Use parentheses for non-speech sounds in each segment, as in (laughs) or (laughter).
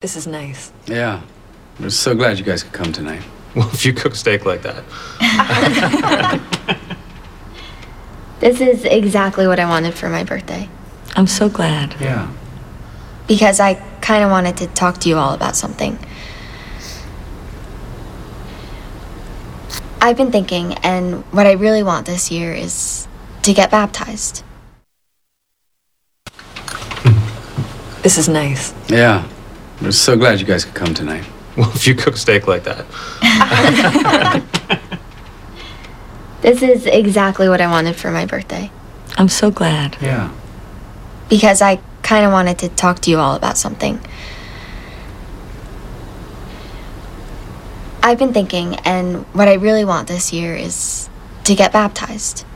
This is nice. Yeah. We're so glad you guys could come tonight. (laughs) Well, if you cook steak like that. (laughs) This is exactly what I wanted for my birthday. I'm so glad. Yeah. Because I kind of wanted to talk to you all about something. I've been thinking, and what I really want this year is to get baptized. (laughs) This is nice. Yeah. We're so glad you guys could come tonight. Well, if you cook steak like that. (laughs) This is exactly what I wanted for my birthday. I'm so glad. Yeah. Because I kind of wanted to talk to you all about something. I've been thinking, and what I really want this year is to get baptized.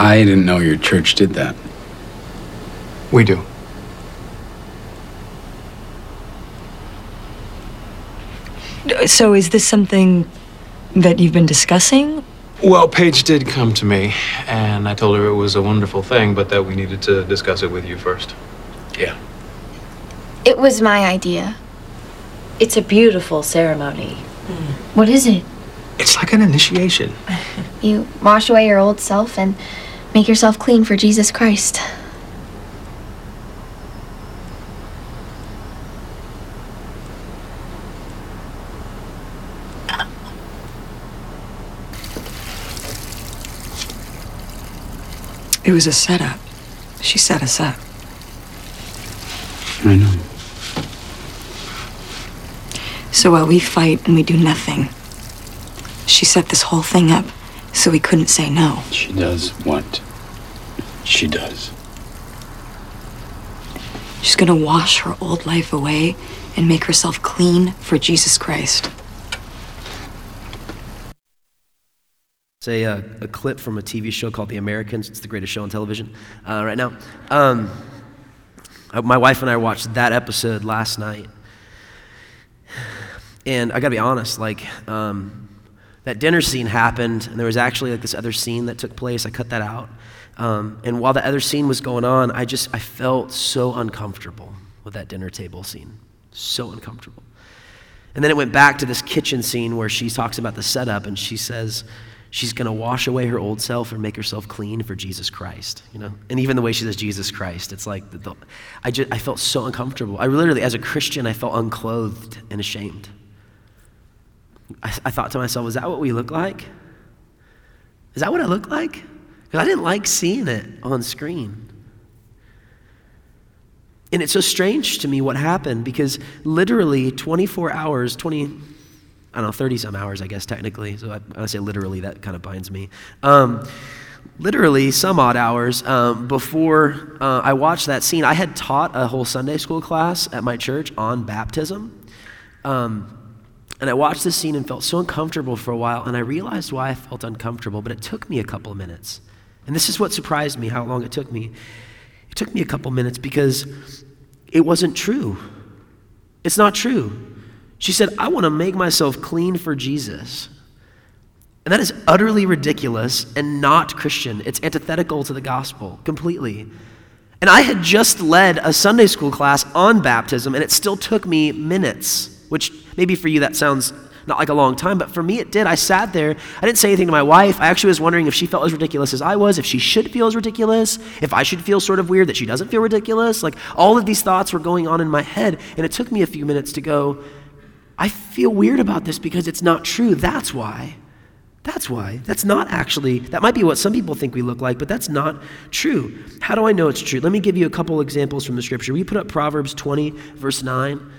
I didn't know your church did that. We do. So, is this something that you've been discussing? Well, Paige did come to me, and I told her it was a wonderful thing, but that we needed to discuss it with you first. Yeah. It was my idea. It's a beautiful ceremony. What is it? It's like an initiation. You wash away your old self and make yourself clean for Jesus Christ. It was a setup. She set us up. I know. So while we fight and we do nothing, she set this whole thing up so we couldn't say no. She does what she does. She's gonna wash her old life away and make herself clean for Jesus Christ. It's a, uh, a clip from a TV show called The Americans. It's the greatest show on television uh, right now. Um, my wife and I watched that episode last night. And I gotta be honest, like, um, that dinner scene happened, and there was actually like this other scene that took place. I cut that out. Um, and while the other scene was going on, I just, I felt so uncomfortable with that dinner table scene. So uncomfortable. And then it went back to this kitchen scene where she talks about the setup and she says she's going to wash away her old self and make herself clean for Jesus Christ, you know? And even the way she says Jesus Christ, it's like the, the, I just I felt so uncomfortable. I literally as a Christian I felt unclothed and ashamed. I, I thought to myself, is that what we look like? Is that what I look like? Because I didn't like seeing it on screen. And it's so strange to me what happened because literally 24 hours, 20, I don't know, 30 some hours, I guess, technically. So I, I say literally, that kind of binds me. Um, literally, some odd hours um, before uh, I watched that scene, I had taught a whole Sunday school class at my church on baptism. Um, and I watched this scene and felt so uncomfortable for a while, and I realized why I felt uncomfortable, but it took me a couple of minutes. And this is what surprised me how long it took me. It took me a couple minutes because it wasn't true. It's not true. She said, I want to make myself clean for Jesus. And that is utterly ridiculous and not Christian. It's antithetical to the gospel completely. And I had just led a Sunday school class on baptism, and it still took me minutes, which maybe for you that sounds not like a long time, but for me it did. I sat there. I didn't say anything to my wife. I actually was wondering if she felt as ridiculous as I was, if she should feel as ridiculous, if I should feel sort of weird that she doesn't feel ridiculous. Like all of these thoughts were going on in my head, and it took me a few minutes to go, I feel weird about this because it's not true. That's why. That's why. That's not actually, that might be what some people think we look like, but that's not true. How do I know it's true? Let me give you a couple examples from the scripture. We put up Proverbs 20, verse 9.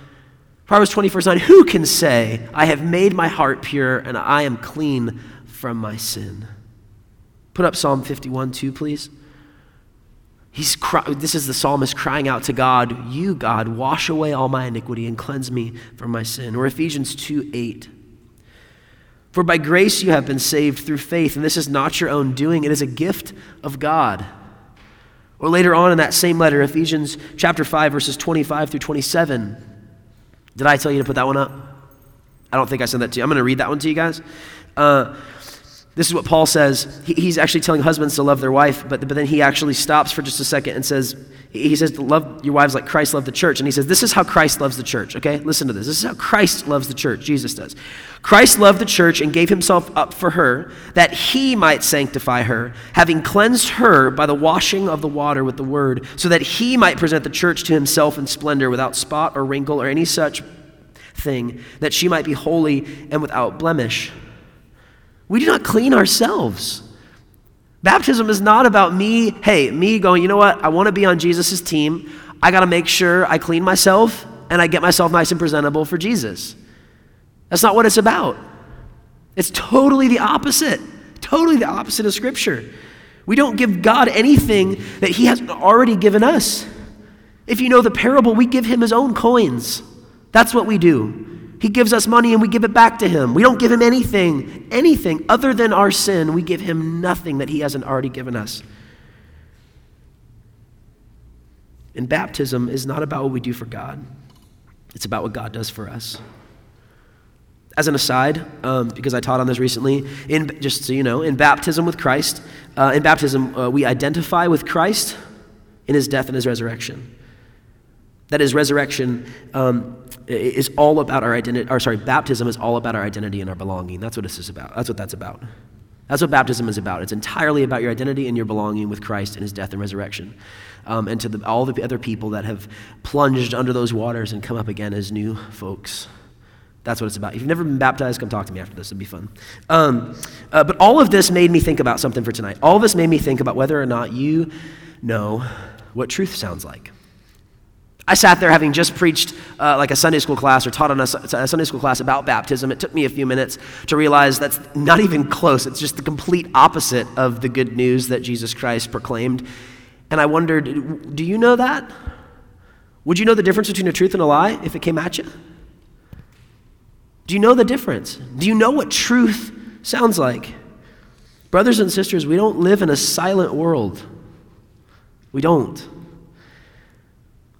Proverbs 20, verse 9 Who can say, I have made my heart pure and I am clean from my sin? Put up Psalm 51, 2, please. He's cry- this is the psalmist crying out to God, You, God, wash away all my iniquity and cleanse me from my sin. Or Ephesians 2, 8. For by grace you have been saved through faith, and this is not your own doing, it is a gift of God. Or later on in that same letter, Ephesians chapter 5, verses 25 through 27. Did I tell you to put that one up? I don't think I sent that to you. I'm going to read that one to you guys. Uh, this is what Paul says. He, he's actually telling husbands to love their wife, but, but then he actually stops for just a second and says, he says, love your wives like Christ loved the church. And he says, this is how Christ loves the church, okay? Listen to this. This is how Christ loves the church. Jesus does. Christ loved the church and gave himself up for her that he might sanctify her, having cleansed her by the washing of the water with the word, so that he might present the church to himself in splendor without spot or wrinkle or any such thing, that she might be holy and without blemish. We do not clean ourselves. Baptism is not about me, hey, me going, you know what, I want to be on Jesus' team. I got to make sure I clean myself and I get myself nice and presentable for Jesus. That's not what it's about. It's totally the opposite. Totally the opposite of Scripture. We don't give God anything that He hasn't already given us. If you know the parable, we give Him His own coins. That's what we do. He gives us money and we give it back to him. We don't give him anything, anything other than our sin. We give him nothing that he hasn't already given us. And baptism is not about what we do for God, it's about what God does for us. As an aside, um, because I taught on this recently, in, just so you know, in baptism with Christ, uh, in baptism, uh, we identify with Christ in his death and his resurrection. That is, resurrection um, is all about our identity, or sorry, baptism is all about our identity and our belonging. That's what this is about. That's what that's about. That's what baptism is about. It's entirely about your identity and your belonging with Christ and his death and resurrection. Um, and to the, all the other people that have plunged under those waters and come up again as new folks. That's what it's about. If you've never been baptized, come talk to me after this. It'd be fun. Um, uh, but all of this made me think about something for tonight. All of this made me think about whether or not you know what truth sounds like. I sat there having just preached uh, like a Sunday school class or taught on a, a, Sunday school class about baptism. It took me a few minutes to realize that's not even close. It's just the complete opposite of the good news that Jesus Christ proclaimed. And I wondered, do you know that? Would you know the difference between a truth and a lie if it came at you? Do you know the difference? Do you know what truth sounds like? Brothers and sisters, we don't live in a silent world. We don't.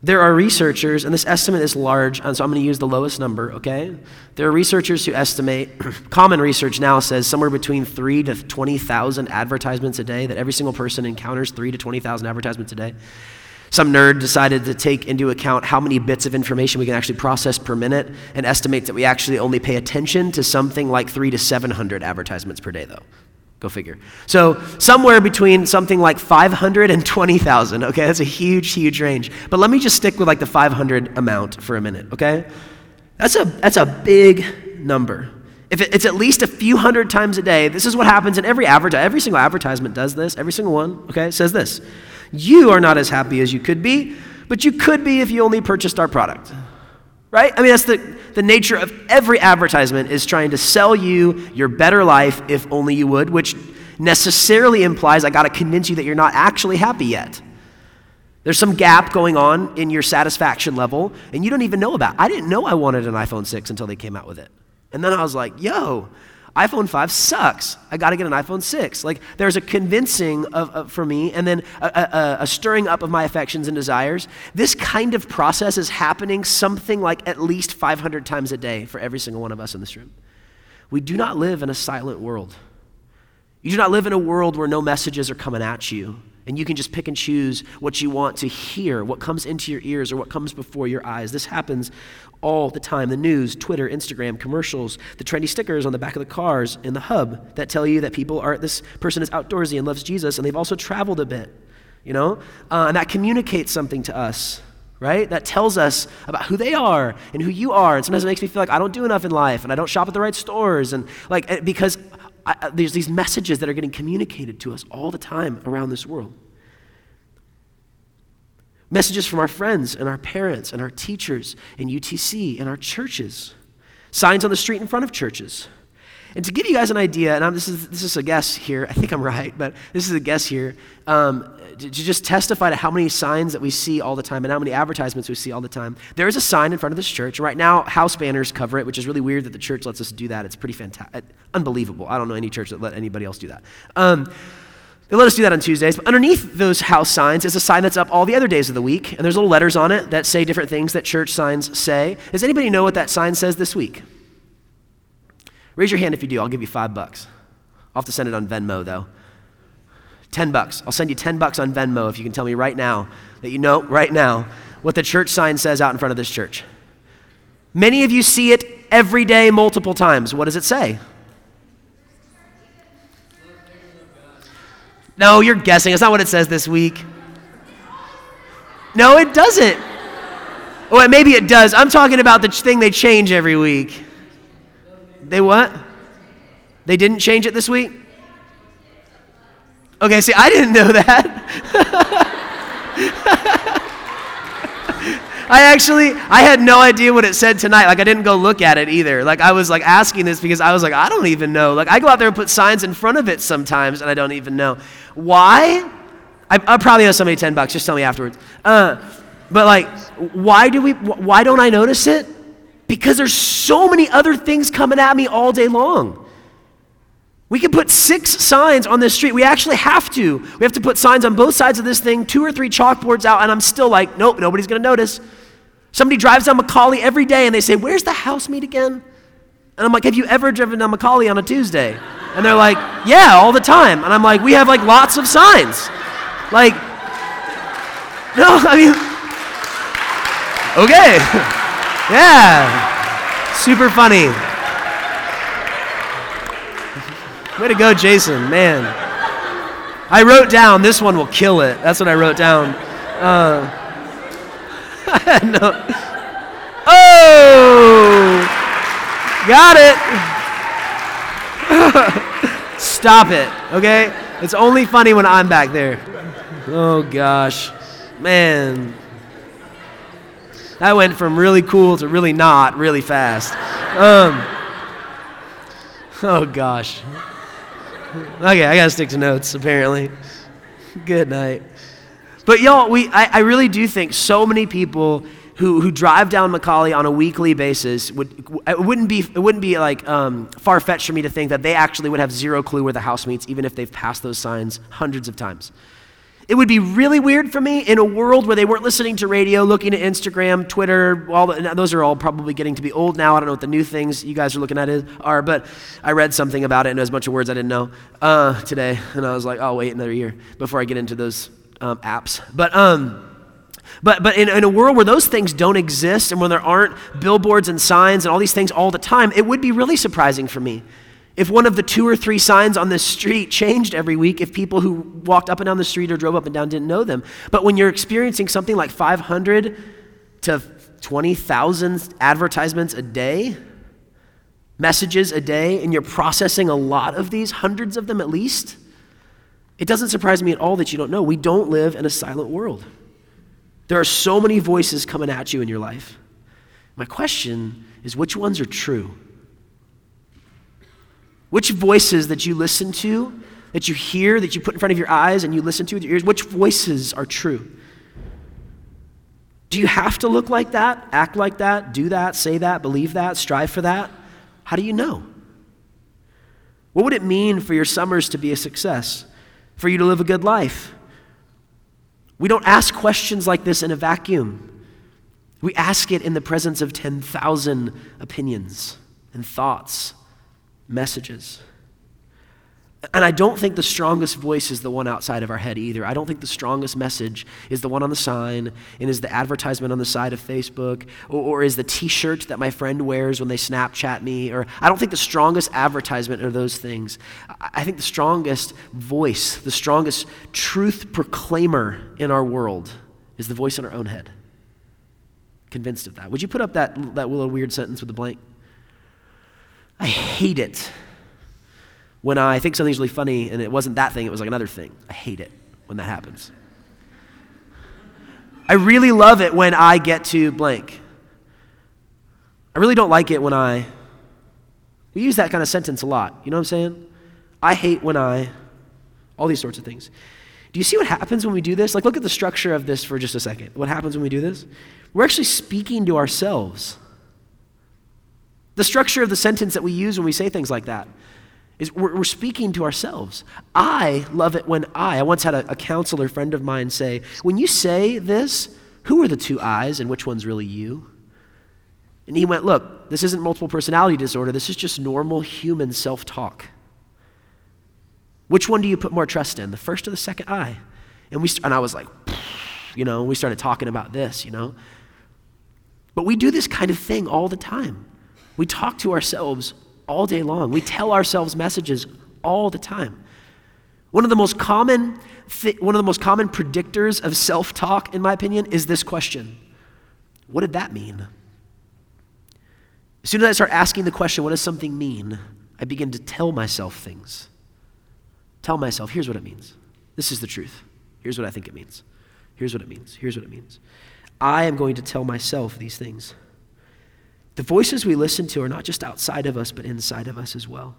There are researchers, and this estimate is large, and so I'm going to use the lowest number, okay? There are researchers who estimate, (clears throat) common research now says somewhere between 3 to 20,000 advertisements a day, that every single person encounters 3 to 20,000 advertisements a day. Some nerd decided to take into account how many bits of information we can actually process per minute and estimates that we actually only pay attention to something like 3 to 700 advertisements per day, though. Go figure. So, somewhere between something like 500 and 20,000, okay? That's a huge, huge range. But let me just stick with like the 500 amount for a minute, okay? That's a, that's a big number. If it's at least a few hundred times a day, this is what happens in every advertisement. Every single advertisement does this. Every single one, okay, says this. You are not as happy as you could be, but you could be if you only purchased our product. Right? I mean, that's the, the nature of every advertisement is trying to sell you your better life if only you would, which necessarily implies I got to convince you that you're not actually happy yet. There's some gap going on in your satisfaction level, and you don't even know about. I didn't know I wanted an iPhone 6 until they came out with it. And then I was like, yo, iPhone 5 sucks. I got to get an iPhone 6. Like, there's a convincing of, of for me, and then a, a, a, stirring up of my affections and desires. This kind of process is happening something like at least 500 times a day for every single one of us in this room. We do not live in a silent world. You do not live in a world where no messages are coming at you, and you can just pick and choose what you want to hear, what comes into your ears, or what comes before your eyes. This happens all the time. The news, Twitter, Instagram, commercials, the trendy stickers on the back of the cars in the hub that tell you that people are, this person is outdoorsy and loves Jesus, and they've also traveled a bit, you know? Uh, and that communicates something to us, right? That tells us about who they are and who you are. And sometimes it makes me feel like I don't do enough in life and I don't shop at the right stores. And like, eh, because I, there's these messages that are getting communicated to us all the time around this world. Messages from our friends and our parents and our teachers in UTC and our churches. Signs on the street in front of churches. And to give you guys an idea, and I'm, this, is, this is a guess here, I think I'm right, but this is a guess here, um, to, to just testify to how many signs that we see all the time and how many advertisements we see all the time. There is a sign in front of this church. Right now, house banners cover it, which is really weird that the church lets us do that. It's pretty fantastic, unbelievable. I don't know any church that let anybody else do that. Um, they let us do that on Tuesdays. But underneath those house signs is a sign that's up all the other days of the week. And there's little letters on it that say different things that church signs say. Does anybody know what that sign says this week? Raise your hand if you do. I'll give you five bucks. I'll have to send it on Venmo, though. 10 bucks. I'll send you 10 bucks on Venmo if you can tell me right now that you know right now what the church sign says out in front of this church. Many of you see it every day, multiple times. What does it say? No, you're guessing. It's not what it says this week. No, it doesn't. Well, maybe it does. I'm talking about the thing they change every week. They what? They didn't change it this week? Okay, see, I didn't know that. (laughs) I actually, I had no idea what it said tonight. Like, I didn't go look at it either. Like, I was like asking this because I was like, I don't even know. Like, I go out there and put signs in front of it sometimes, and I don't even know. Why? I, I probably owe somebody 10 bucks. Just tell me afterwards. Uh, but, like, why do we, why don't I notice it? Because there's so many other things coming at me all day long. We can put six signs on this street. We actually have to. We have to put signs on both sides of this thing, two or three chalkboards out, and I'm still like, nope, nobody's going to notice. Somebody drives down McCallie every day and they say, Where's the house meet again? And I'm like, Have you ever driven down McCallie on a Tuesday? And they're like, Yeah, all the time. And I'm like, We have like lots of signs. Like, (laughs) no, I mean, okay. (laughs) yeah. Super funny. Way to go, Jason, man. I wrote down, this one will kill it. That's what I wrote down. Uh, (laughs) no. Oh! Got it. (laughs) Stop it, okay? It's only funny when I'm back there. Oh gosh. Man. That went from really cool to really not really fast. Um, (laughs) oh gosh. (laughs) Okay, I gotta stick to notes apparently. Good night. But y'all, we, I, I really do think so many people who, who drive down McCallie on a weekly basis would it wouldn't be it wouldn't be like um, far fetched for me to think that they actually would have zero clue where the house meets, even if they've passed those signs hundreds of times. It would be really weird for me in a world where they weren't listening to radio, looking at Instagram, Twitter. All the, those are all probably getting to be old now. I don't know what the new things you guys are looking at is, are, but I read something about it and it was a bunch of words I didn't know uh, today, and I was like, I'll wait another year before I get into those um, apps. But um, but, but in, in, a world where those things don't exist and when there aren't billboards and signs and all these things all the time, it would be really surprising for me if one of the two or three signs on the street changed every week, if people who walked up and down the street or drove up and down didn't know them. But when you're experiencing something like 500 to 20,000 advertisements a day, messages a day, and you're processing a lot of these, hundreds of them at least, it doesn't surprise me at all that you don't know. We don't live in a silent world. There are so many voices coming at you in your life. My question is which ones are true? Which voices that you listen to, that you hear, that you put in front of your eyes and you listen to with your ears, which voices are true? Do you have to look like that, act like that, do that, say that, believe that, strive for that? How do you know? What would it mean for your summers to be a success? for you to live a good life. We don't ask questions like this in a vacuum. We ask it in the presence of 10,000 opinions and thoughts, messages. And I don't think the strongest voice is the one outside of our head either. I don't think the strongest message is the one on the sign and is the advertisement on the side of Facebook or, or is the t shirt that my friend wears when they Snapchat me. Or I don't think the strongest advertisement are those things. I think the strongest voice, the strongest truth proclaimer in our world is the voice in our own head. Convinced of that. Would you put up that, that little weird sentence with the blank? I hate it when I think something's really funny and it wasn't that thing, it was like another thing. I hate it when that happens. I really love it when I get to blank. I really don't like it when I. We use that kind of sentence a lot. You know what I'm saying? I hate when I. All these sorts of things. Do you see what happens when we do this? Like, look at the structure of this for just a second. What happens when we do this? We're actually speaking to ourselves. The structure of the sentence that we use when we say things like that is we're, we're, speaking to ourselves. I love it when I, I once had a, a counselor friend of mine say, when you say this, who are the two I's and which one's really you? And he went, Look, this isn't multiple personality disorder, this is just normal human self talk. Which one do you put more trust in, the first or the second I? And, we, and I was like, you know, we started talking about this, you know. But we do this kind of thing all the time. We talk to ourselves all day long. We tell ourselves messages all the time. One of the most common one of the most common predictors of self-talk in my opinion is this question. What did that mean? As soon as I start asking the question, what does something mean? I begin to tell myself things. Tell myself, here's what it means. This is the truth. Here's what I think it means. Here's what it means. Here's what it means. I am going to tell myself these things. The voices we listen to are not just outside of us, but inside of us as well.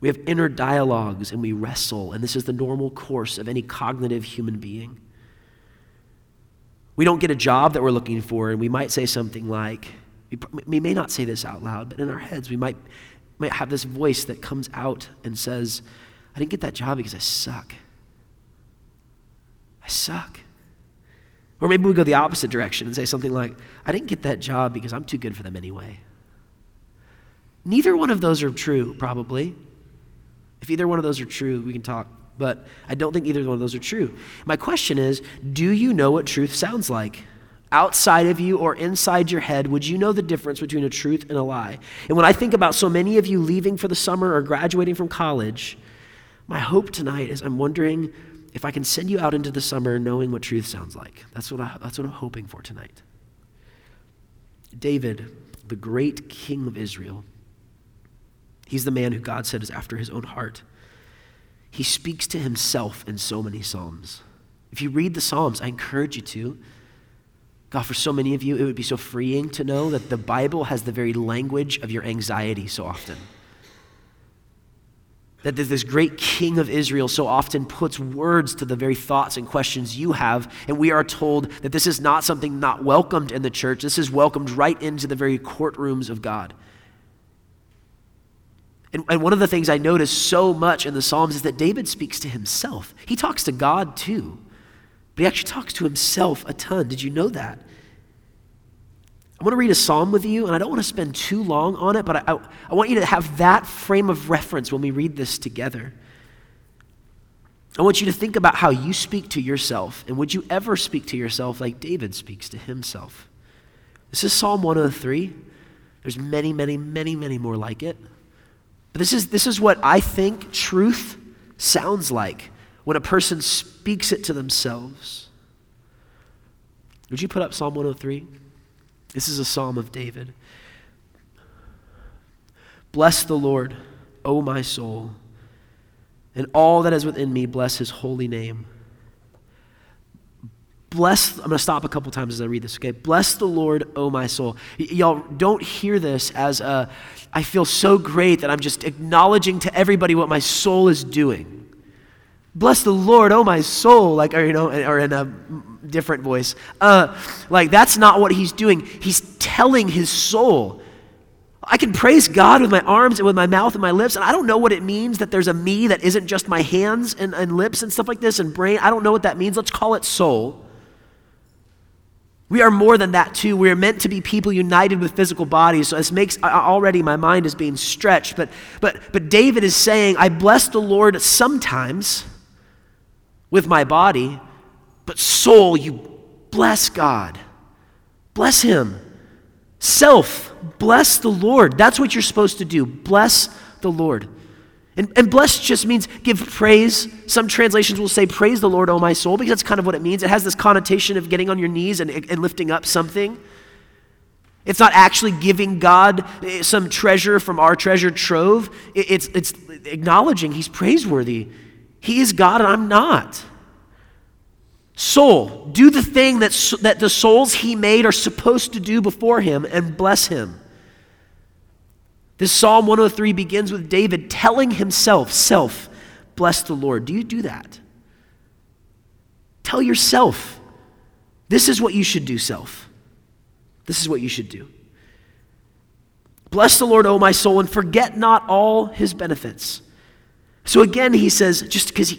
We have inner dialogues and we wrestle, and this is the normal course of any cognitive human being. We don't get a job that we're looking for, and we might say something like, we may not say this out loud, but in our heads, we might, might have this voice that comes out and says, I didn't get that job because I suck. I suck. Or maybe we go the opposite direction and say something like, I didn't get that job because I'm too good for them anyway. Neither one of those are true, probably. If either one of those are true, we can talk. But I don't think either one of those are true. My question is do you know what truth sounds like? Outside of you or inside your head, would you know the difference between a truth and a lie? And when I think about so many of you leaving for the summer or graduating from college, my hope tonight is I'm wondering if I can send you out into the summer knowing what truth sounds like. That's what, I, that's what I'm hoping for tonight. David, the great king of Israel, he's the man who God said is after his own heart. He speaks to himself in so many Psalms. If you read the Psalms, I encourage you to. God, for so many of you, it would be so freeing to know that the Bible has the very language of your anxiety so often that this great king of Israel so often puts words to the very thoughts and questions you have. And we are told that this is not something not welcomed in the church, this is welcomed right into the very courtrooms of God. And, and one of the things I notice so much in the Psalms is that David speaks to himself. He talks to God too, but he actually talks to himself a ton. Did you know that? I want to read a psalm with you, and I don't want to spend too long on it, but I, I, I, want you to have that frame of reference when we read this together. I want you to think about how you speak to yourself, and would you ever speak to yourself like David speaks to himself? This is Psalm 103. There's many, many, many, many more like it. But this is, this is what I think truth sounds like when a person speaks it to themselves. Would you put up Psalm 103? This is a psalm of David. Bless the Lord, O my soul, and all that is within me, bless his holy name. Bless, I'm going to stop a couple times as I read this, okay? Bless the Lord, O my soul. Y- y'all don't hear this as a, I feel so great that I'm just acknowledging to everybody what my soul is doing. Bless the Lord, O my soul, like, or, you know, or in a different voice. Uh, like, that's not what he's doing. He's telling his soul. I can praise God with my arms and with my mouth and my lips, and I don't know what it means that there's a me that isn't just my hands and, and lips and stuff like this and brain. I don't know what that means. Let's call it soul. We are more than that, too. We are meant to be people united with physical bodies. So this makes already my mind is being stretched. But, but, but David is saying, I bless the Lord sometimes with my body, but soul, you bless God. Bless Him. Self, bless the Lord. That's what you're supposed to do. Bless the Lord. And, and bless just means give praise. Some translations will say, Praise the Lord, O my soul, because that's kind of what it means. It has this connotation of getting on your knees and, and lifting up something. It's not actually giving God eh, some treasure from our treasure trove. It's, it's acknowledging He's praiseworthy. He is God and I'm not. Soul, do the thing that, that the souls he made are supposed to do before him and bless him. This Psalm 103 begins with David telling himself, Self, bless the Lord. Do you do that? Tell yourself, this is what you should do, self. This is what you should do. Bless the Lord, O my soul, and forget not all his benefits so again, he says, just because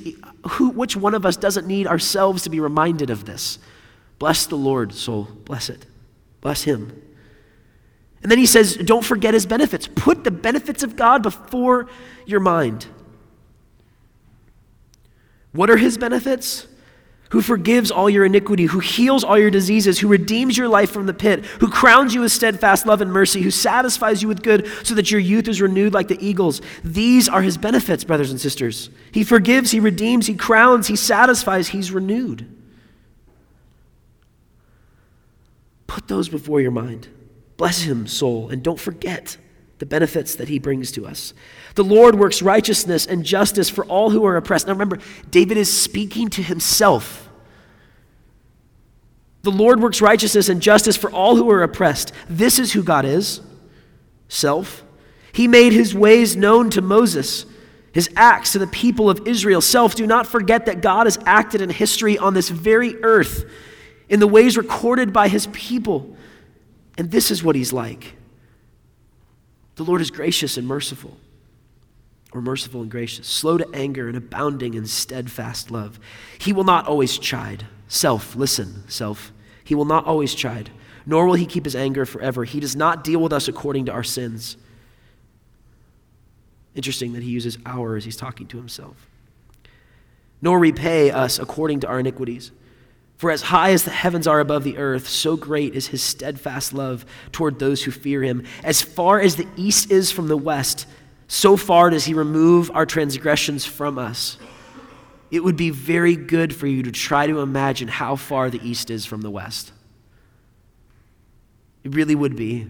who, which one of us doesn't need ourselves to be reminded of this? Bless the Lord, soul. Bless it. Bless him. And And then he says, don't forget his benefits. Put the benefits of God before your mind. What are his benefits? Who forgives all your iniquity, who heals all your diseases, who redeems your life from the pit, who crowns you with steadfast love and mercy, who satisfies you with good so that your youth is renewed like the eagles. These are his benefits, brothers and sisters. He forgives, he redeems, he crowns, he satisfies, he's renewed. Put those before your mind. Bless him, soul, and don't forget the benefits that he brings to us. The Lord works righteousness and justice for all who are oppressed. Now remember, David is speaking to himself. The Lord works righteousness and justice for all who are oppressed. This is who God is self. He made his ways known to Moses, his acts to the people of Israel. Self, do not forget that God has acted in history on this very earth in the ways recorded by his people. And this is what he's like. The Lord is gracious and merciful or merciful and gracious, slow to anger and abounding in steadfast love. He will not always chide. Self, listen, self. He will not always chide, nor will he keep his anger forever. He does not deal with us according to our sins. Interesting that he uses our as he's talking to himself. Nor repay us according to our iniquities. For as high as the heavens are above the earth, so great is his steadfast love toward those who fear him. As far as the east is from the west, so far does he remove our transgressions from us. It would be very good for you to try to imagine how far the east is from the west. It really would be.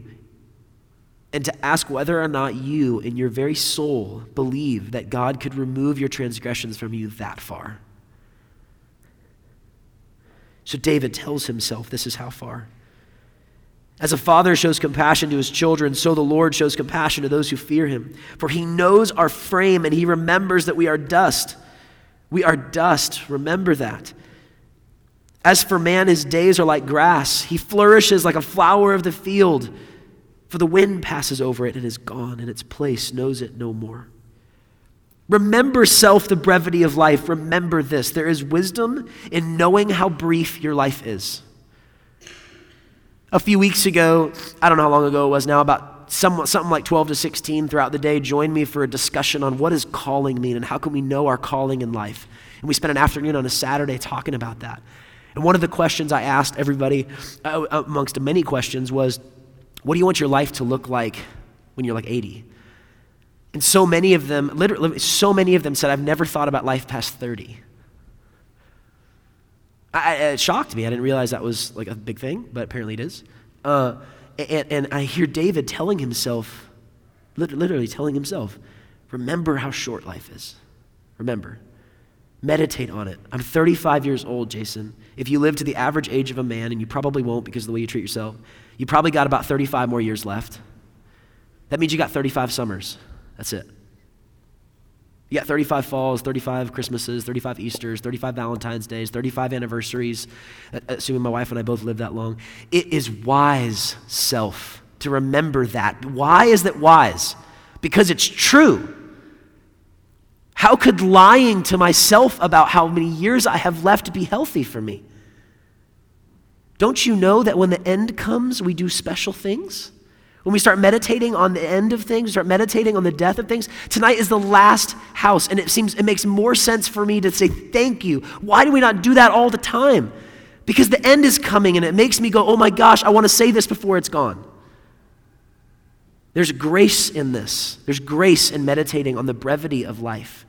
And to ask whether or not you, in your very soul, believe that God could remove your transgressions from you that far. So David tells himself this is how far. As a father shows compassion to his children, so the Lord shows compassion to those who fear him. For he knows our frame and he remembers that we are dust. We are dust. Remember that. As for man, his days are like grass. He flourishes like a flower of the field. For the wind passes over it and is gone, and its place knows it no more. Remember self, the brevity of life. Remember this there is wisdom in knowing how brief your life is. A few weeks ago, I don't know how long ago it was now, about some, something like 12 to 16 throughout the day, joined me for a discussion on what does calling mean and how can we know our calling in life. And we spent an afternoon on a Saturday talking about that. And one of the questions I asked everybody, uh, amongst many questions, was what do you want your life to look like when you're like 80? And so many of them, literally, so many of them said, I've never thought about life past 30. I, it shocked me. I didn't realize that was like a big thing, but apparently it is. Uh, and, and I hear David telling himself, literally telling himself, remember how short life is. Remember. Meditate on it. I'm 35 years old, Jason. If you live to the average age of a man, and you probably won't because of the way you treat yourself, you probably got about 35 more years left. That means you got 35 summers. That's it. You got 35 falls, 35 Christmases, 35 Easters, 35 Valentine's Days, 35 anniversaries, uh, uh, assuming my wife and I both live that long. It is wise self to remember that. Why is that wise? Because it's true. How could lying to myself about how many years I have left be healthy for me? Don't you know that when the end comes, we do special things? When we start meditating on the end of things, start meditating on the death of things, tonight is the last house. And it seems it makes more sense for me to say thank you. Why do we not do that all the time? Because the end is coming and it makes me go, oh my gosh, I want to say this before it's gone. There's grace in this. There's grace in meditating on the brevity of life.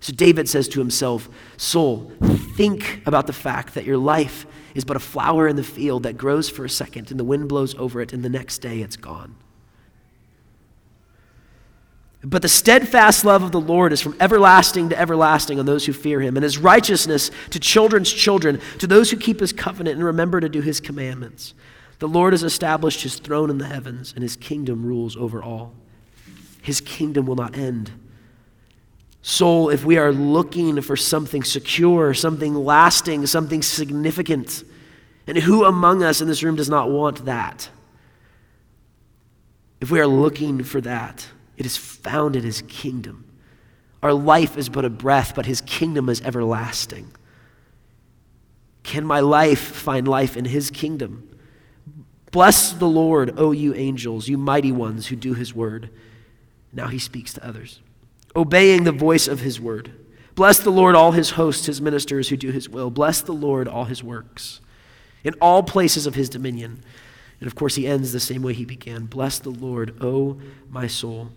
So David says to himself, Soul, think about the fact that your life is but a flower in the field that grows for a second and the wind blows over it and the next day it's gone. But the steadfast love of the Lord is from everlasting to everlasting on those who fear him, and his righteousness to children's children, to those who keep his covenant and remember to do his commandments. The Lord has established his throne in the heavens, and his kingdom rules over all. His kingdom will not end. Soul, if we are looking for something secure, something lasting, something significant, and who among us in this room does not want that? If we are looking for that, it is found in his kingdom. Our life is but a breath, but his kingdom is everlasting. Can my life find life in his kingdom? Bless the Lord, O you angels, you mighty ones who do his word. Now he speaks to others, obeying the voice of his word. Bless the Lord, all his hosts, his ministers who do his will. Bless the Lord, all his works, in all places of his dominion. And of course, he ends the same way he began Bless the Lord, O my soul.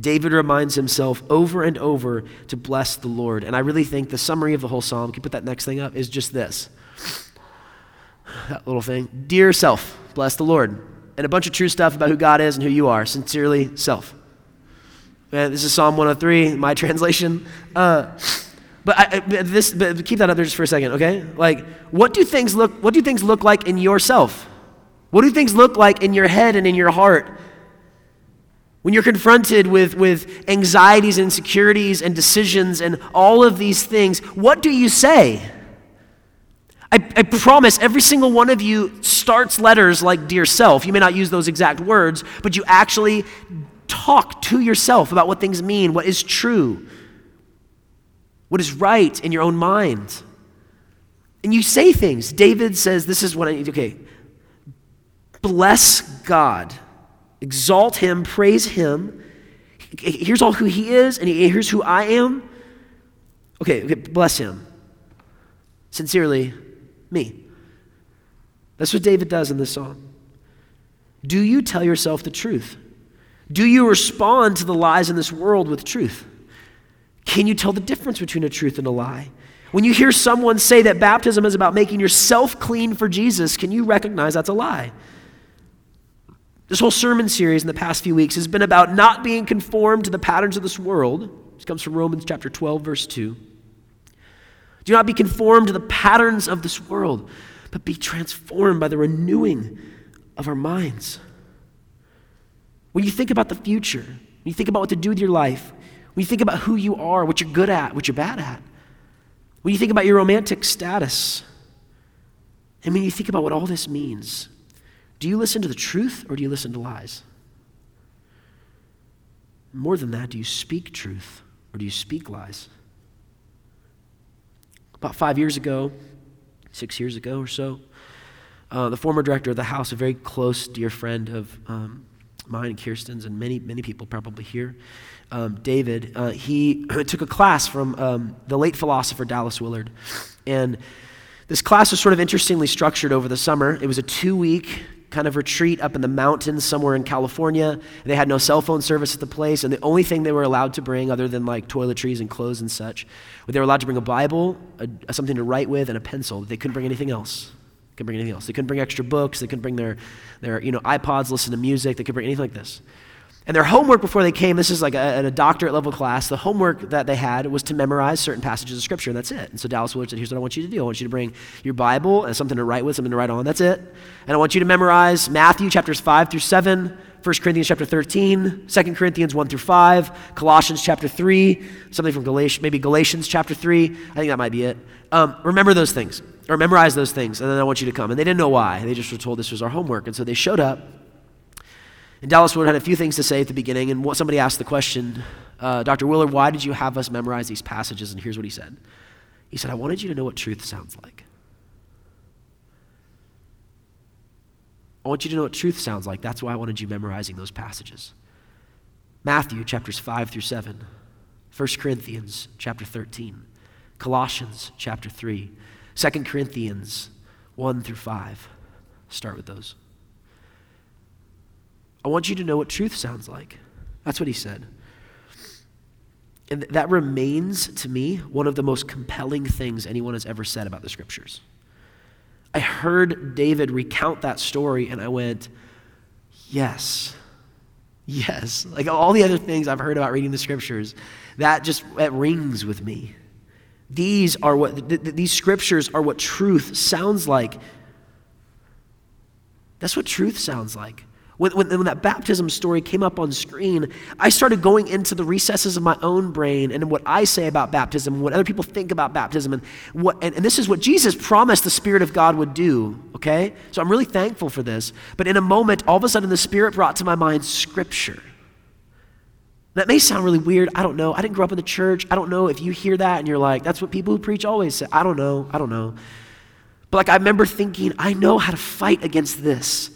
David reminds himself over and over to bless the Lord. And I really think the summary of the whole psalm, can you put that next thing up, is just this. That little thing. Dear self, bless the Lord. And a bunch of true stuff about who God is and who you are. Sincerely, self. This is Psalm 103, my (laughs) translation. Uh, but, I, this, but keep that up there just for a second, okay? Like, what do things look? What do things look like in yourself? What do things look like in your head and in your heart when you're confronted with, with anxieties and insecurities and decisions and all of these things, what do you say? I, I, promise every single one of you starts letters like Dear Self. You may not use those exact words, but you actually talk to yourself about what things mean, what is true, what is right in your own mind. And you say things. David says, This is what I need. Okay. Bless God exalt him, praise him. Here's all who he is, and here's who I am. Okay, okay, bless him. Sincerely, me. That's what David does in this song. Do you tell yourself the truth? Do you respond to the lies in this world with truth? Can you tell the difference between a truth and a lie? When you hear someone say that baptism is about making yourself clean for Jesus, can you recognize that's a lie? This whole sermon series in the past few weeks has been about not being conformed to the patterns of this world. This comes from Romans chapter 12, verse 2. Do not be conformed to the patterns of this world, but be transformed by the renewing of our minds. When you think about the future, when you think about what to do with your life, when you think about who you are, what you're good at, what you're bad at, when you think about your romantic status, and when you think about what all this means, do you listen to the truth or do you listen to lies? More than that, do you speak truth or do you speak lies? About five years ago, six years ago or so, uh, the former director of the House, a very close, dear friend of um, mine and Kirsten's, and many, many people probably here, um, David, uh, he (clears throat) took a class from um, the late philosopher Dallas Willard. And this class was sort of interestingly structured over the summer. It was a two week kind of retreat up in the mountains somewhere in California. They had no cell phone service at the place, and the only thing they were allowed to bring, other than like toiletries and clothes and such, they were allowed to bring a Bible, a, something to write with, and a pencil. They couldn't bring anything else. Couldn't bring anything else. They couldn't bring extra books. They couldn't bring their, their you know, iPods, listen to music. They could bring anything like this. And their homework before they came, this is like a, a doctorate level class, the homework that they had was to memorize certain passages of Scripture, and that's it. And so Dallas Willard said, Here's what I want you to do I want you to bring your Bible and something to write with, something to write on, that's it. And I want you to memorize Matthew chapters 5 through 7, 1 Corinthians chapter 13, 2 Corinthians 1 through 5, Colossians chapter 3, something from Galatians, maybe Galatians chapter 3. I think that might be it. Um, remember those things, or memorize those things, and then I want you to come. And they didn't know why. They just were told this was our homework. And so they showed up. And Dallas Willard had a few things to say at the beginning, and somebody asked the question, uh, Dr. Willard, why did you have us memorize these passages? And here's what he said He said, I wanted you to know what truth sounds like. I want you to know what truth sounds like. That's why I wanted you memorizing those passages. Matthew chapters 5 through 7, 1 Corinthians chapter 13, Colossians chapter 3, 2 Corinthians 1 through 5. Start with those. I want you to know what truth sounds like. That's what he said. And that remains to me one of the most compelling things anyone has ever said about the scriptures. I heard David recount that story and I went, yes, yes. Like all the other things I've heard about reading the scriptures, that just that rings with me. These are what th- th- these scriptures are what truth sounds like. That's what truth sounds like. When, when, when, that baptism story came up on screen, I started going into the recesses of my own brain and what I say about baptism, and what other people think about baptism, and, what, and, and this is what Jesus promised the Spirit of God would do, okay? So I'm really thankful for this. But in a moment, all of a sudden, the Spirit brought to my mind Scripture. That may sound really weird. I don't know. I didn't grow up in the church. I don't know if you hear that and you're like, that's what people who preach always say. I don't know. I don't know. But like, I remember thinking, I know how to fight against this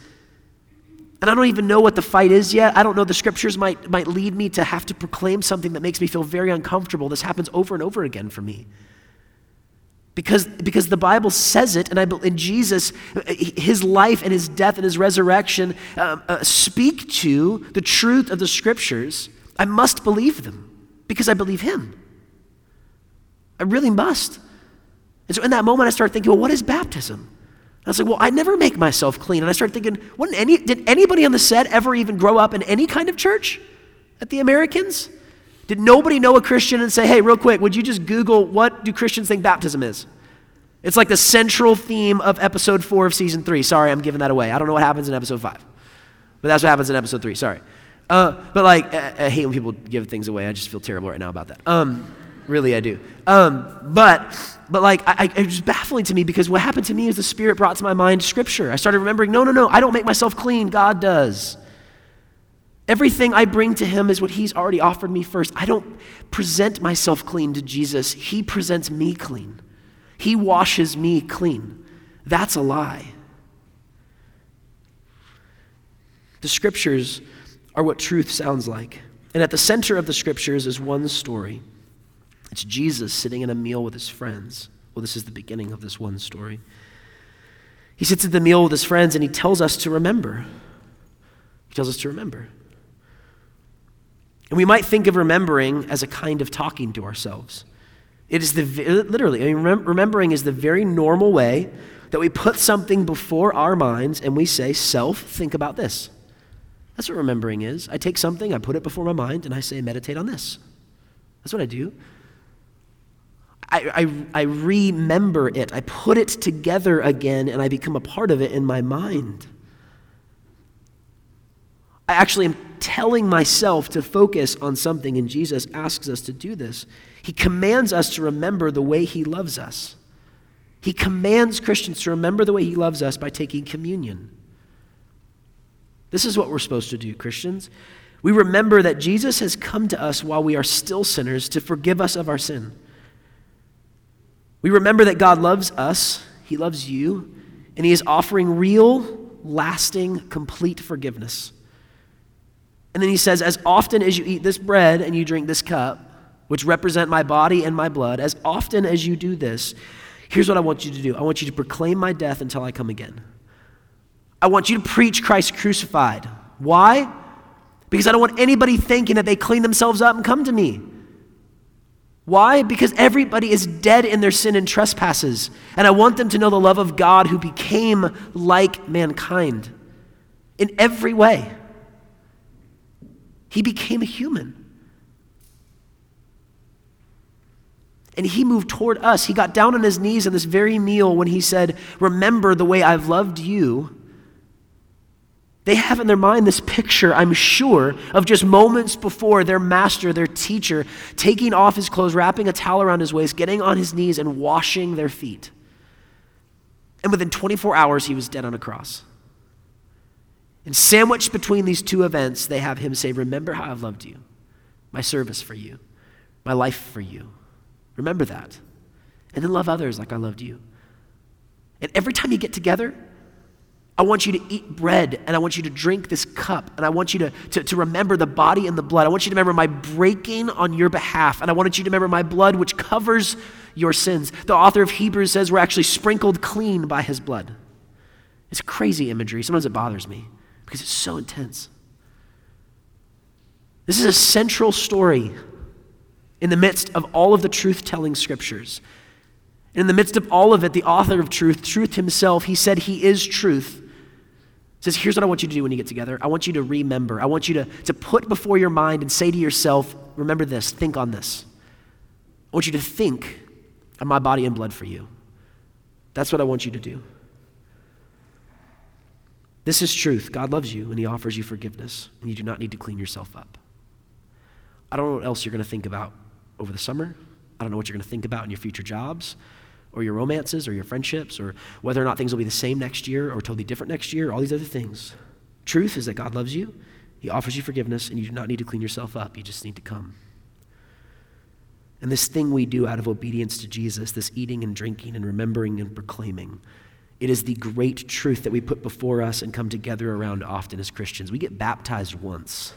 And I don't even know what the fight is yet. I don't know. The scriptures might, might lead me to have to proclaim something that makes me feel very uncomfortable. This happens over and over again for me. Because, because the Bible says it, and I in Jesus, his life and his death and his resurrection uh, uh, speak to the truth of the scriptures. I must believe them because I believe him. I really must. And so in that moment, I started thinking, well, what is baptism? I was like, well, I never make myself clean. And I started thinking, any, did anybody on the set ever even grow up in any kind of church at the Americans? Did nobody know a Christian and say, hey, real quick, would you just Google what do Christians think baptism is? It's like the central theme of episode four of season three. Sorry, I'm giving that away. I don't know what happens in episode five, but that's what happens in episode three. Sorry. Uh, but like, I, I, hate when people give things away. I just feel terrible right now about that. Um, really, I do. Um, but but like, I, it was baffling to me because what happened to me is the Spirit brought to my mind Scripture. I started remembering, no, no, no, I don't make myself clean. God does. Everything I bring to Him is what He's already offered me first. I don't present myself clean to Jesus. He presents me clean. He washes me clean. That's a lie. The Scriptures are what truth sounds like. And at the center of the Scriptures is one story. It's Jesus sitting in a meal with his friends. Well, this is the beginning of this one story. He sits at the meal with his friends and he tells us to remember. He tells us to remember. And we might think of remembering as a kind of talking to ourselves. It is the literally, I mean, remembering is the very normal way that we put something before our minds and we say, Self, think about this. That's what remembering is. I take something, I put it before my mind, and I say, Meditate on this. That's what I do. I, I, I remember it. I put it together again and I become a part of it in my mind. I actually am telling myself to focus on something, and Jesus asks us to do this. He commands us to remember the way He loves us. He commands Christians to remember the way He loves us by taking communion. This is what we're supposed to do, Christians. We remember that Jesus has come to us while we are still sinners to forgive us of our sin. We remember that God loves us, He loves you, and He is offering real, lasting, complete forgiveness. And then He says, As often as you eat this bread and you drink this cup, which represent my body and my blood, as often as you do this, here's what I want you to do I want you to proclaim my death until I come again. I want you to preach Christ crucified. Why? Because I don't want anybody thinking that they clean themselves up and come to me. Why? Because everybody is dead in their sin and trespasses. And I want them to know the love of God who became like mankind in every way. He became a human. And he moved toward us. He got down on his knees in this very meal when he said, Remember the way I've loved you they have in their mind this picture, I'm sure, of just moments before their master, their teacher, taking off his clothes, wrapping a towel around his waist, getting on his knees, and washing their feet. And within 24 hours, he was dead on a cross. And sandwiched between these two events, they have him say, Remember how I've loved you, my service for you, my life for you. Remember that. And then love others like I loved you. And every time you get together, I want you to eat bread and I want you to drink this cup and I want you to, to, to, remember the body and the blood. I want you to remember my breaking on your behalf and I want you to remember my blood which covers your sins. The author of Hebrews says we're actually sprinkled clean by his blood. It's crazy imagery. Sometimes it bothers me because it's so intense. This is a central story in the midst of all of the truth telling scriptures. In the midst of all of it, the author of truth, truth himself, he said he is truth says, Here's what I want you to do when you get together. I want you to remember. I want you to, to put before your mind and say to yourself, Remember this, think on this. I want you to think of my body and blood for you. That's what I want you to do. This is truth. God loves you and He offers you forgiveness, and you do not need to clean yourself up. I don't know what else you're going to think about over the summer. I don't know what you're going to think about in your future jobs or your romances or your friendships or whether or not things will be the same next year or totally different next year, all these other things. Truth is that God loves you, He offers you forgiveness, and you do not need to clean yourself up. You just need to come. And this thing we do out of obedience to Jesus, this eating and drinking and remembering and proclaiming, It is the great truth that we put before us and come together around often as Christians. We get baptized once.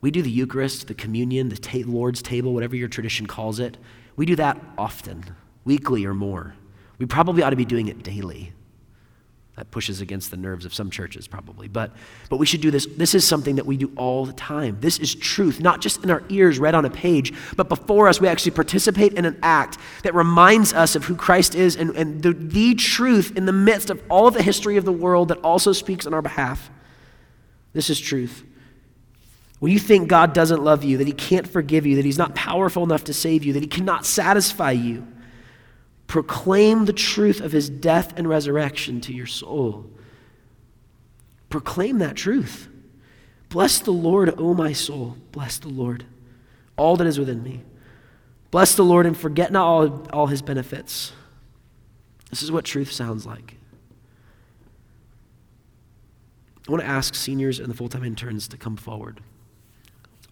We do the Eucharist, the communion, the ta- Lord's table, whatever your tradition calls it. We do that often, weekly or more. We probably ought to be doing it daily. That pushes against the nerves of some churches, probably. But, but we should do this. This is something that we do all the time. This is truth, not just in our ears read on a page, but before us, we actually participate in an act that reminds us of who Christ is and, and the, the truth in the midst of all of the history of the world that also speaks on our behalf. This is truth. When you think God doesn't love you, that He can't forgive you, that He's not powerful enough to save you, that He cannot satisfy you, Proclaim the truth of his death and resurrection to your soul. Proclaim that truth. Bless the Lord, O my soul. Bless the Lord, all that is within me. Bless the Lord and forget not all, all his benefits. This is what truth sounds like. I want to ask seniors and the full time interns to come forward.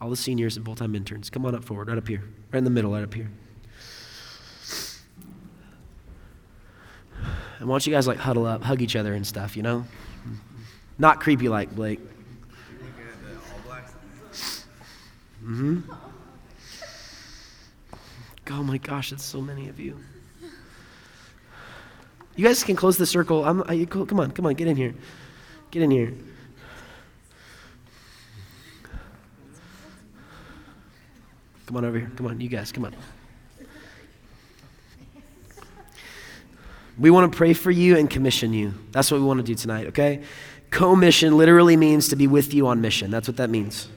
All the seniors and full time interns, come on up forward, right up here, right in the middle, right up here. And why don't you guys like huddle up, hug each other and stuff, you know? Not creepy like Blake. Mm-hmm. Oh my gosh, it's so many of you. You guys can close the circle. I'm, I, come on, come on, get in here. Get in here. Come on over here. Come on, you guys, come on. We want to pray for you and commission you. That's what we want to do tonight, okay? Commission literally means to be with you on mission. That's what that means.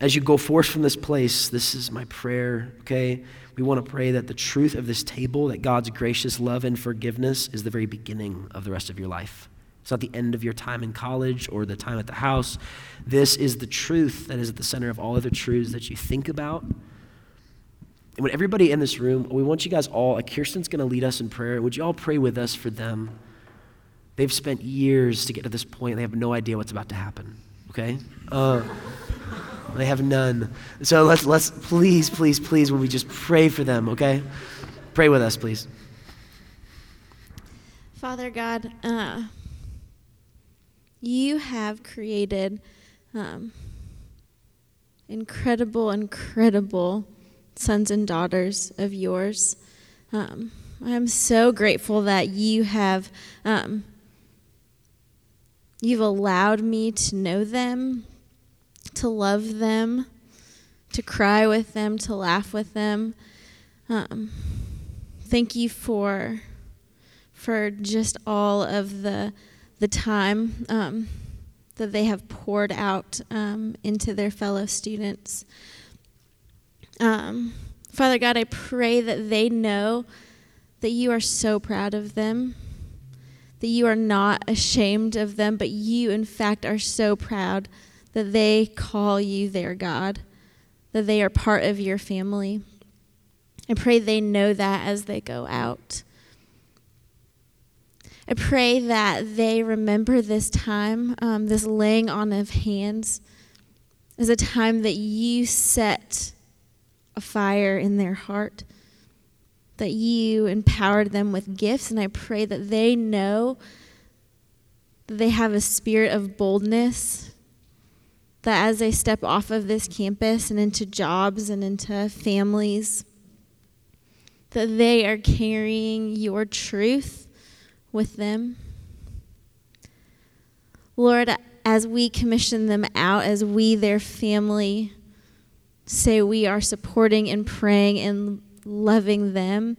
As you go forth from this place, this is my prayer, okay? We want to pray that the truth of this table, that God's gracious love and forgiveness is the very beginning of the rest of your life. It's not the end of your time in college or the time at the house. This is the truth that is at the center of all other truths that you think about and when everybody in this room, we want you guys all, like Kirsten's going to lead us in prayer. Would you all pray with us for them? They've spent years to get to this point. They have no idea what's about to happen, okay? Uh, they have none. So let's, let's, please, please, please, will we just pray for them, okay? Pray with us, please. Father God, uh, you have created um, incredible, incredible sons and daughters of yours. Um, I'm so grateful that you have um, you've allowed me to know them, to love them, to cry with them, to laugh with them. Um, thank you for for just all of the the time um, that they have poured out um, into their fellow students. Um, Father God, I pray that they know that you are so proud of them, that you are not ashamed of them, but you, in fact, are so proud that they call you their God, that they are part of your family. I pray they know that as they go out. I pray that they remember this time, um, this laying on of hands, as a time that you set a fire in their heart, that you empowered them with gifts. And I pray that they know that they have a spirit of boldness, that as they step off of this campus and into jobs and into families, that they are carrying your truth with them. Lord, as we commission them out, as we, their family, say we are supporting and praying and loving them.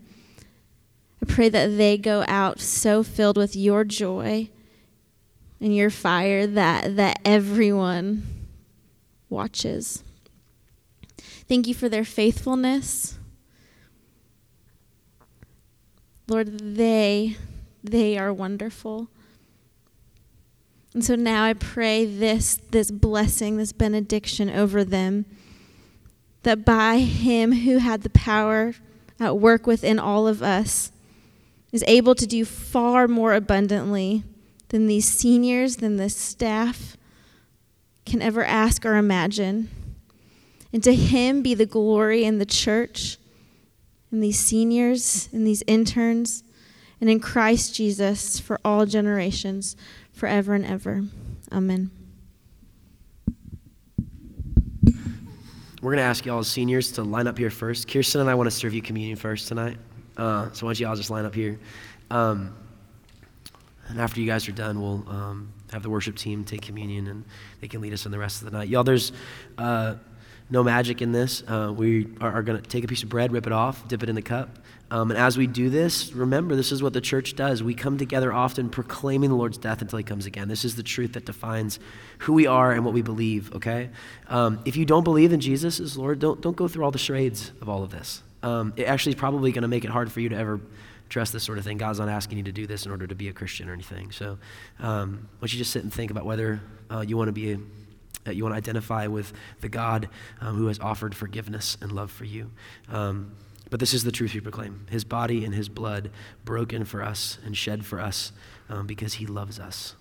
I pray that they go out so filled with your joy and your fire that, that everyone watches. Thank you for their faithfulness. Lord, they they are wonderful. And so now I pray this this blessing, this benediction over them that by him who had the power at work within all of us is able to do far more abundantly than these seniors, than this staff can ever ask or imagine. And to him be the glory in the church, in these seniors, in these interns, and in Christ Jesus for all generations, forever and ever. Amen. We're going to ask y'all as seniors to line up here first. Kirsten and I want to serve you communion first tonight. Uh, so why don't you all just line up here? Um, and after you guys are done, we'll um, have the worship team take communion and they can lead us in the rest of the night. Y'all, there's uh, no magic in this. Uh, we are, are going to take a piece of bread, rip it off, dip it in the cup. Um, and as we do this, remember, this is what the church does. We come together often proclaiming the Lord's death until he comes again. This is the truth that defines who we are and what we believe, okay? Um, if you don't believe in Jesus as Lord, don't, don't go through all the charades of all of this. Um, it actually is probably going to make it hard for you to ever address this sort of thing. God's not asking you to do this in order to be a Christian or anything. So um, why don't you just sit and think about whether uh, you want to be that you want to identify with the God um, who has offered forgiveness and love for you. Um, but this is the truth we proclaim His body and His blood broken for us and shed for us um, because He loves us.